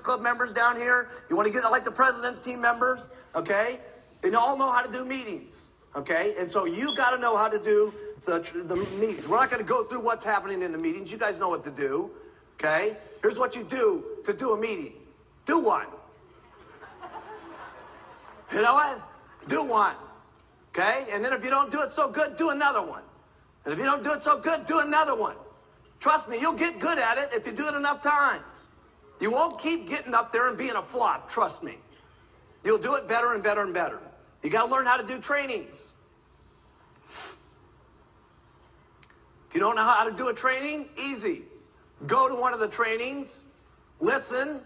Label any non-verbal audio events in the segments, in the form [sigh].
Club members down here. You want to get like the President's team members, okay? And you all know how to do meetings, okay? And so you got to know how to do the, the meetings. We're not going to go through what's happening in the meetings. You guys know what to do, okay? Here's what you do to do a meeting. Do one. You know what? Do one. Okay? And then if you don't do it so good, do another one. And if you don't do it so good, do another one. Trust me, you'll get good at it if you do it enough times. You won't keep getting up there and being a flop, trust me. You'll do it better and better and better. You got to learn how to do trainings. If you don't know how to do a training, easy. Go to one of the trainings, listen,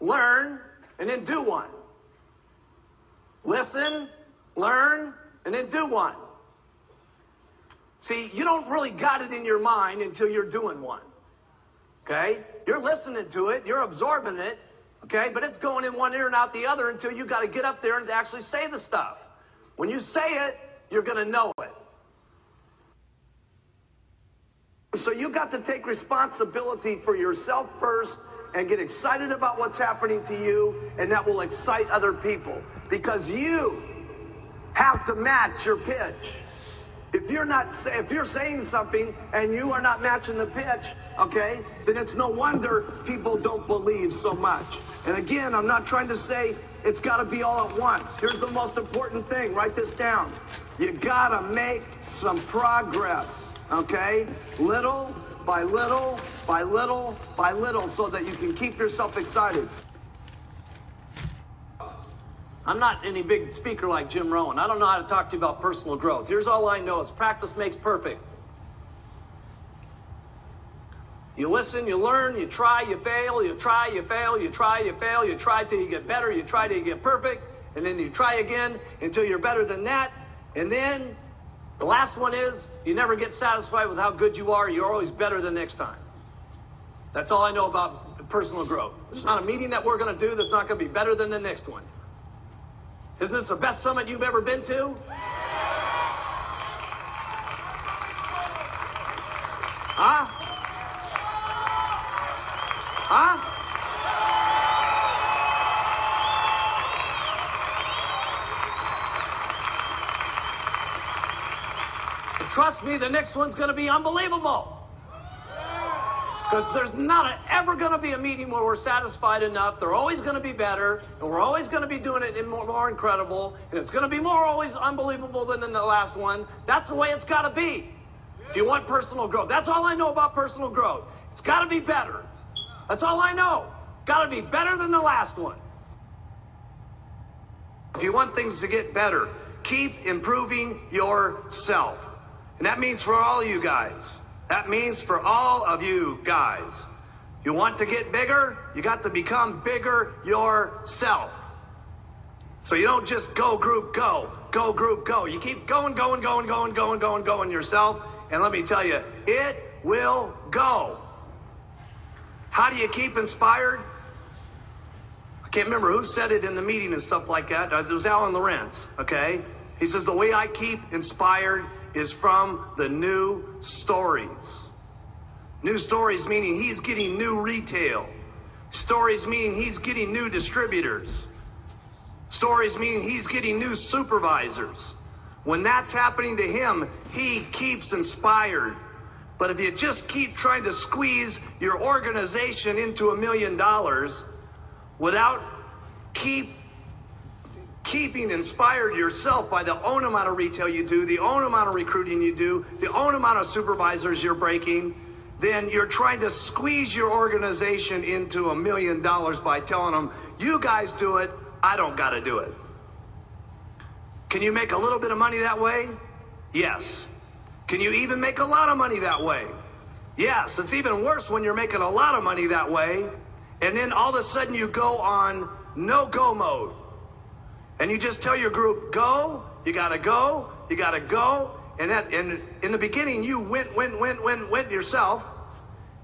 learn, and then do one. Listen, learn, and then do one. See, you don't really got it in your mind until you're doing one. Okay? You're listening to it, you're absorbing it, okay? But it's going in one ear and out the other until you got to get up there and actually say the stuff. When you say it, you're going to know it. So you got to take responsibility for yourself first and get excited about what's happening to you, and that will excite other people because you have to match your pitch. If you're not, if you're saying something and you are not matching the pitch, okay, then it's no wonder people don't believe so much. And again, I'm not trying to say it's got to be all at once. Here's the most important thing. Write this down. You got to make some progress, okay? Little by little, by little, by little, so that you can keep yourself excited. I'm not any big speaker like Jim Rohn. I don't know how to talk to you about personal growth. Here's all I know is practice makes perfect. You listen, you learn, you try, you fail, you try, you fail, you try, you fail, you try till you get better, you try till you get perfect, and then you try again until you're better than that. And then the last one is you never get satisfied with how good you are. You're always better the next time. That's all I know about personal growth. There's not a meeting that we're going to do that's not going to be better than the next one. Isn't this the best summit you've ever been to? Huh? Huh? trust me, the next one's going to be unbelievable. Because there's not a, ever going to be a meeting where we're satisfied enough. They're always going to be better, and we're always going to be doing it more, more incredible, and it's going to be more always unbelievable than in the last one. That's the way it's got to be. If you want personal growth, that's all I know about personal growth. It's got to be better. That's all I know. Got to be better than the last one. If you want things to get better, keep improving yourself. And that means for all you guys. That means for all of you guys. You want to get bigger? You got to become bigger yourself. So you don't just go group go, go group go. You keep going, going, going, going, going, going, going yourself. And let me tell you, it will go. How do you keep inspired? I can't remember who said it in the meeting and stuff like that. It was Alan Lorenz, okay? He says, The way I keep inspired is from the new stories. New stories meaning he's getting new retail. Stories meaning he's getting new distributors. Stories meaning he's getting new supervisors. When that's happening to him, he keeps inspired. But if you just keep trying to squeeze your organization into a million dollars without keep keeping inspired yourself by the own amount of retail you do, the own amount of recruiting you do, the own amount of supervisors you're breaking, then you're trying to squeeze your organization into a million dollars by telling them, you guys do it, I don't got to do it. Can you make a little bit of money that way? Yes. Can you even make a lot of money that way? Yes. It's even worse when you're making a lot of money that way, and then all of a sudden you go on no go mode and you just tell your group, go, you gotta go, you gotta go. And that and in the beginning you went, went, went, went, went yourself.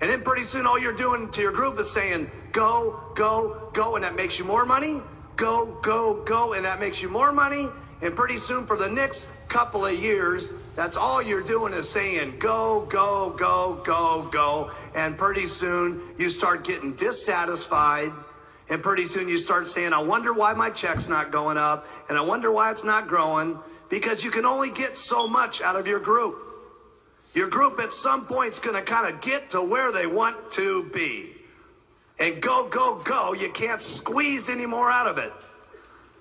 And then pretty soon all you're doing to your group is saying, go, go, go, and that makes you more money. Go, go, go, and that makes you more money. And pretty soon for the next couple of years, that's all you're doing is saying, go, go, go, go, go. And pretty soon you start getting dissatisfied And pretty soon you start saying, I wonder why my check's not going up, and I wonder why it's not growing, because you can only get so much out of your group. Your group at some point is going to kind of get to where they want to be. And go, go, go. You can't squeeze any more out of it.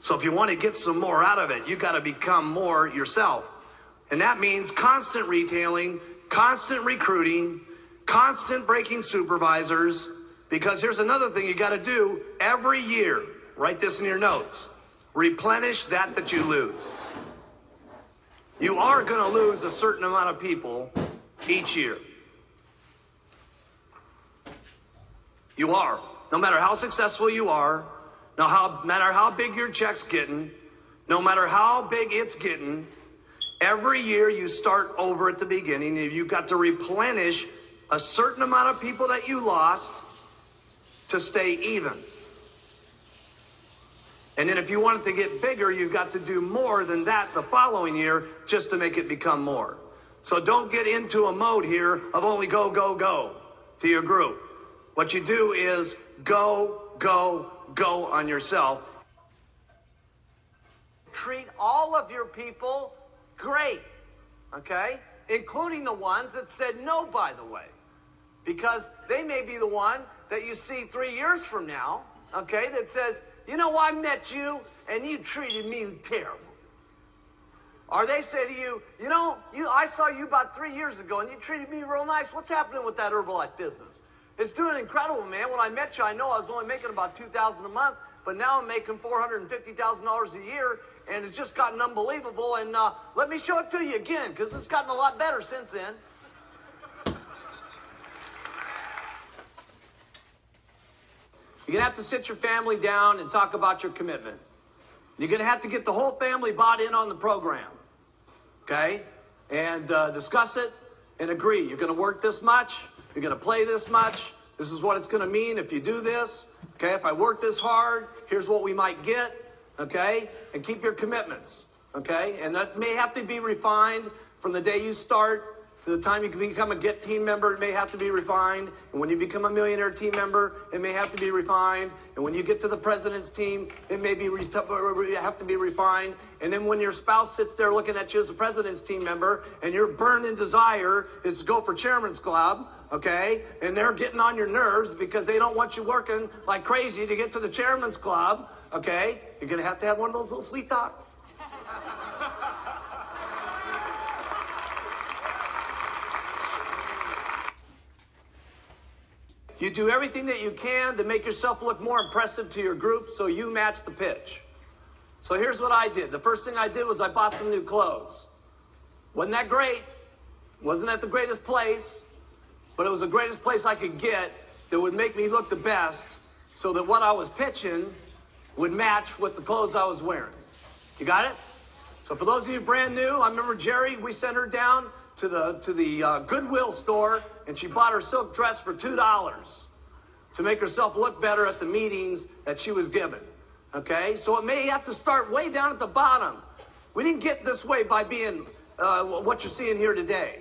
So if you want to get some more out of it, you got to become more yourself. And that means constant retailing, constant recruiting, constant breaking supervisors. Because here's another thing you got to do every year. Write this in your notes. Replenish that that you lose. You are going to lose a certain amount of people each year. You are. No matter how successful you are, no matter how big your check's getting, no matter how big it's getting, every year you start over at the beginning and you've got to replenish a certain amount of people that you lost to stay even. And then if you want it to get bigger, you've got to do more than that the following year just to make it become more. So don't get into a mode here of only go, go, go to your group. What you do is go, go, go on yourself. Treat all of your people great, okay? Including the ones that said no, by the way, because they may be the one that you see three years from now, okay, that says, you know, I met you and you treated me terrible. Or they say to you, you know, you I saw you about three years ago and you treated me real nice. What's happening with that Herbalife business? It's doing incredible, man. When I met you, I know I was only making about two thousand a month, but now I'm making four hundred and fifty thousand dollars a year, and it's just gotten unbelievable. And uh, let me show it to you again, because it's gotten a lot better since then. You're gonna have to sit your family down and talk about your commitment. You're gonna have to get the whole family bought in on the program, okay? And uh, discuss it and agree. You're gonna work this much. You're going to play this much. This is what it's going to mean if you do this. Okay, if I work this hard, here's what we might get. Okay, and keep your commitments. Okay, and that may have to be refined from the day you start to the time you become a Get team member, it may have to be refined. And when you become a millionaire team member, it may have to be refined. And when you get to the president's team, it may be re- have to be refined. And then when your spouse sits there looking at you as a president's team member, and your burning desire is to go for chairman's club, okay? And they're getting on your nerves because they don't want you working like crazy to get to the chairman's club, okay? You're gonna have to have one of those little sweet talks. You do everything that you can to make yourself look more impressive to your group so you match the pitch. So here's what I did. The first thing I did was I bought some new clothes. Wasn't that great? Wasn't that the greatest place? But it was the greatest place I could get that would make me look the best so that what I was pitching would match with the clothes I was wearing. You got it? So for those of you brand new, I remember Jerry, we sent her down to the to the uh, Goodwill store, and she bought her silk dress for two dollars to make herself look better at the meetings that she was given. Okay, so it may have to start way down at the bottom. We didn't get this way by being uh, what you're seeing here today.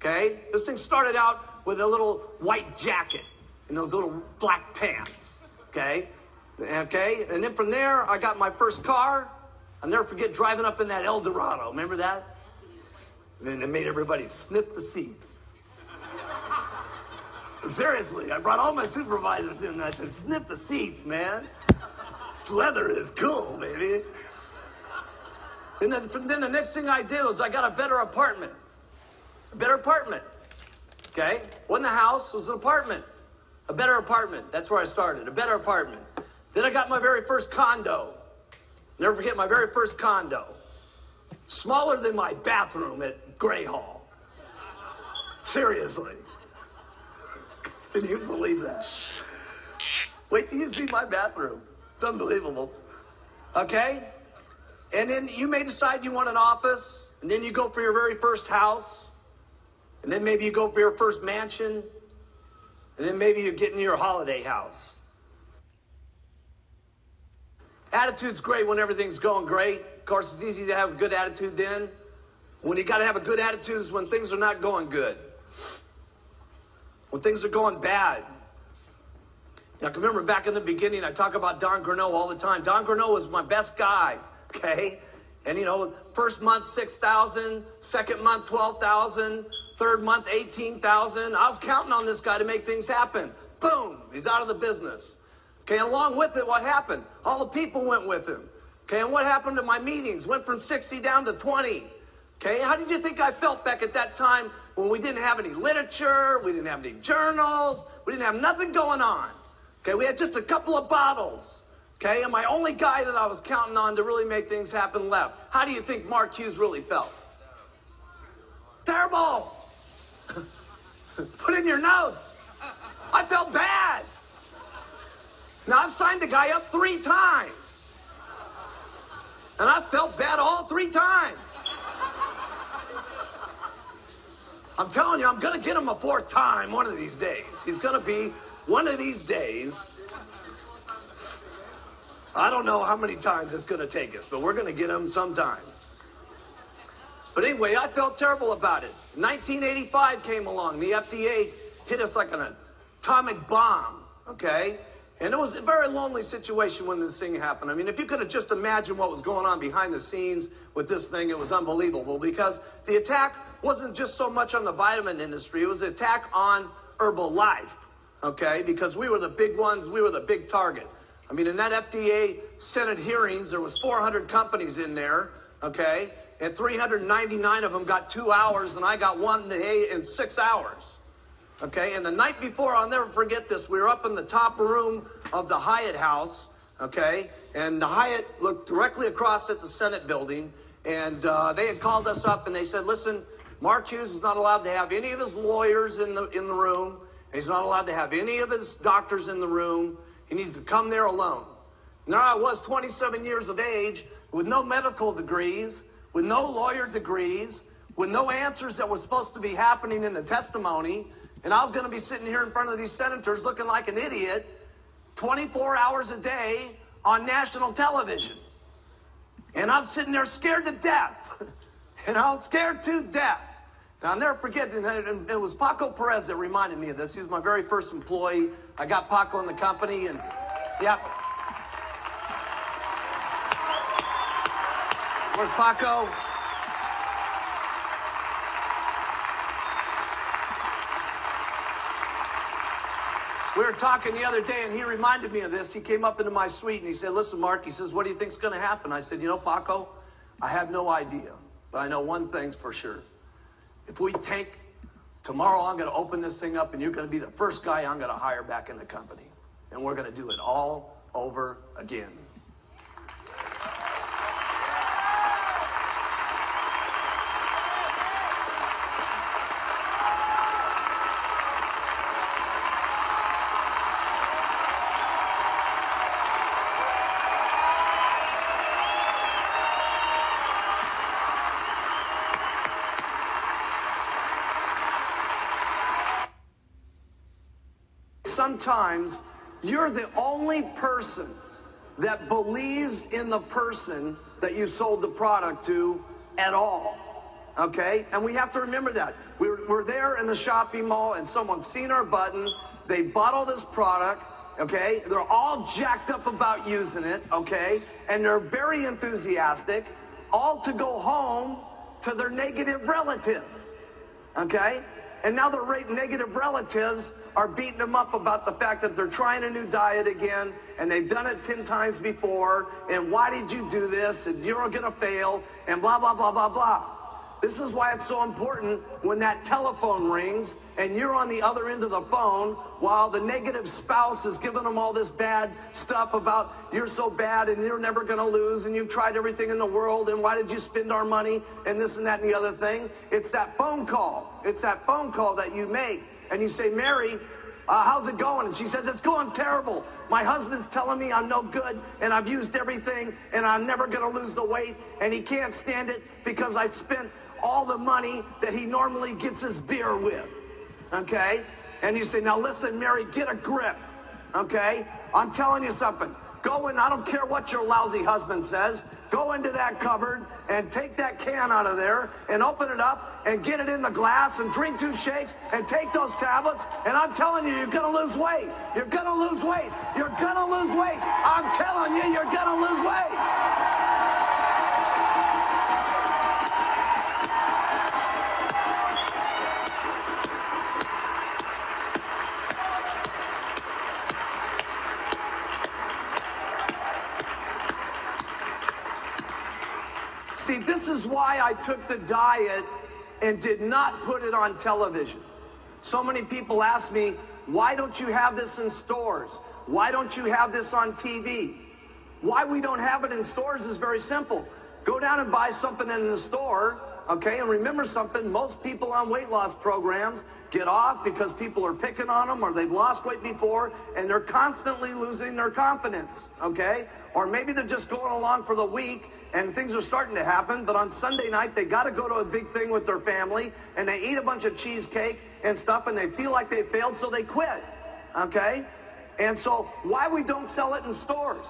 Okay, this thing started out with a little white jacket and those little black pants. Okay, okay, and then from there I got my first car. I'll never forget driving up in that Eldorado. Remember that? And it made everybody sniff the seats. Seriously, I brought all my supervisors in and I said, sniff the seats, man. This leather is cool, baby. And then, then the next thing I did was I got a better apartment. A better apartment. Okay? Wasn't a house, was an apartment. A better apartment. That's where I started. A better apartment. Then I got my very first condo. Never forget my very first condo. Smaller than my bathroom at Grayhall. Seriously. Can you believe that? Wait till you see my bathroom. It's unbelievable. Okay? And then you may decide you want an office, and then you go for your very first house, and then maybe you go for your first mansion, and then maybe you're getting your holiday house. Attitude's great when everything's going great. Of course, it's easy to have a good attitude then. When you got to have a good attitude is when things are not going good. When things are going bad. I can remember back in the beginning, I talk about Don Grano all the time. Don Grano was my best guy, okay? And you know, first month 6,000, second month 12,000, third month 18,000. I was counting on this guy to make things happen. Boom, he's out of the business. Okay, along with it, what happened? All the people went with him. Okay, and what happened to my meetings? Went from 60 down to 20. Okay, how did you think I felt back at that time when we didn't have any literature, we didn't have any journals, we didn't have nothing going on? Okay, we had just a couple of bottles. Okay, and my only guy that I was counting on to really make things happen left. How do you think Mark Hughes really felt? Terrible. [laughs] Put in your notes. I felt bad. Now I've signed the guy up three times. And I felt bad all three times. I'm telling you, I'm going to get him a fourth time one of these days. He's going to be one of these days. I don't know how many times it's going to take us, but we're going to get him sometime. But anyway, I felt terrible about it. 1985 came along. The FDA hit us like an atomic bomb, okay? And it was a very lonely situation when this thing happened. I mean, if you could have just imagined what was going on behind the scenes with this thing, it was unbelievable because the attack wasn't just so much on the vitamin industry, it was an attack on Herbalife okay? Because we were the big ones, we were the big target. I mean, in that FDA Senate hearings, there was 400 companies in there, okay? And 399 of them got two hours, and I got one day in six hours. Okay, and the night before, I'll never forget this. We were up in the top room of the Hyatt House, okay, and the Hyatt looked directly across at the Senate building, and uh, they had called us up and they said, "Listen, Mark Hughes is not allowed to have any of his lawyers in the in the room. He's not allowed to have any of his doctors in the room. He needs to come there alone. Now I was 27 years of age with no medical degrees, with no lawyer degrees, with no answers that were supposed to be happening in the testimony. And I was going to be sitting here in front of these senators looking like an idiot 24 hours a day on national television. And I'm sitting there scared to death. [laughs] and I'm scared to death. Now, I'll never forget, and it was Paco Perez that reminded me of this. He was my very first employee. I got Paco in the company, and yeah. Where's Paco? We were talking the other day, and he reminded me of this. He came up into my suite and he said, Listen, Mark, he says, What do you think's going to happen? I said, You know, Paco, I have no idea, but I know one thing's for sure. If we take tomorrow, I'm going to open this thing up and you're going to be the first guy I'm going to hire back in the company. And we're going to do it all over again. Sometimes you're the only person that believes in the person that you sold the product to at all. Okay? And we have to remember that. We're, we're there in the shopping mall and someone's seen our button. They bought all this product. Okay? They're all jacked up about using it. Okay? And they're very enthusiastic, all to go home to their negative relatives. Okay? And now the their negative relatives are beating them up about the fact that they're trying a new diet again and they've done it 10 times before. And why did you do this? And you're going to fail and blah, blah, blah, blah, blah. This is why it's so important when that telephone rings and you're on the other end of the phone while the negative spouse is giving them all this bad stuff about you're so bad and you're never going to lose and you've tried everything in the world and why did you spend our money and this and that and the other thing. It's that phone call. It's that phone call that you make and you say, Mary, uh, how's it going? And she says, it's going terrible. My husband's telling me I'm no good and I've used everything and I'm never going to lose the weight and he can't stand it because I spent all the money that he normally gets his beer with. Okay? And you say, now listen, Mary, get a grip. Okay? I'm telling you something. Go in, I don't care what your lousy husband says. Go into that cupboard and take that can out of there and open it up and get it in the glass and drink two shakes and take those tablets. And I'm telling you, you're going to lose weight. You're going to lose weight. You're going to lose weight. I'm telling you, you're going to lose weight. I took the diet and did not put it on television. So many people ask me, why don't you have this in stores? Why don't you have this on TV? Why we don't have it in stores is very simple. Go down and buy something in the store, okay? And remember something, most people on weight loss programs get off because people are picking on them or they've lost weight before and they're constantly losing their confidence, okay? Or maybe they're just going along for the week and things are starting to happen, but on Sunday night they got to go to a big thing with their family and they eat a bunch of cheesecake and stuff and they feel like they failed so they quit, okay? And so why we don't sell it in stores?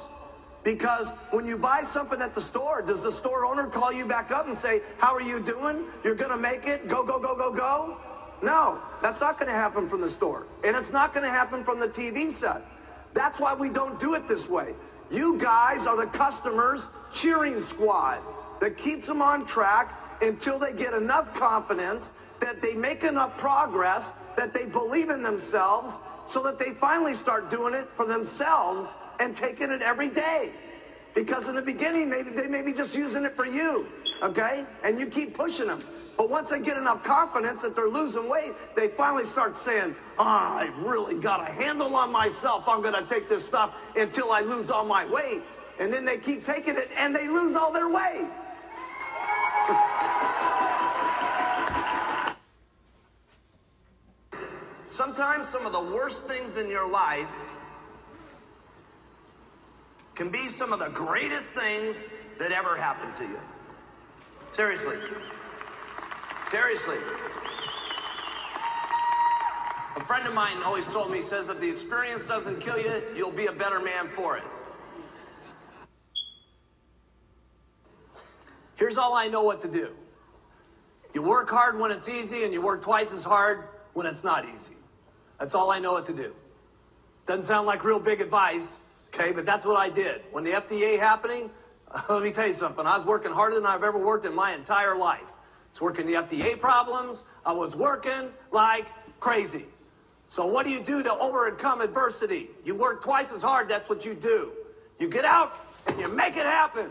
Because when you buy something at the store, does the store owner call you back up and say, how are you doing? You're going to make it? Go, go, go, go, go? No, that's not going to happen from the store. And it's not going to happen from the TV set. That's why we don't do it this way. You guys are the customers' cheering squad that keeps them on track until they get enough confidence that they make enough progress that they believe in themselves so that they finally start doing it for themselves and taking it every day. Because in the beginning, maybe they may be just using it for you, okay? And you keep pushing them. But once they get enough confidence that they're losing weight, they finally start saying, ah, I've really got a handle on myself. I'm going to take this stuff until I lose all my weight. And then they keep taking it and they lose all their weight. Sometimes some of the worst things in your life can be some of the greatest things that ever happened to you. Seriously. Seriously. A friend of mine always told me, says, if the experience doesn't kill you, you'll be a better man for it. Here's all I know what to do. You work hard when it's easy, and you work twice as hard when it's not easy. That's all I know what to do. Doesn't sound like real big advice, okay, but that's what I did. When the FDA happening, [laughs] let me tell you something. I was working harder than I've ever worked in my entire life. I was working the FDA problems. I was working like crazy. So what do you do to overcome adversity? You work twice as hard. That's what you do. You get out and you make it happen.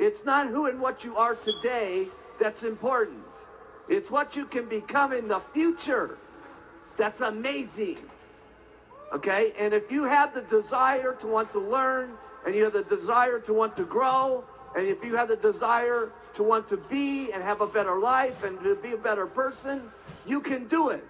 It's not who and what you are today that's important. It's what you can become in the future. That's amazing. Okay? And if you have the desire to want to learn, and you have the desire to want to grow, and if you have the desire to want to be and have a better life and to be a better person, you can do it.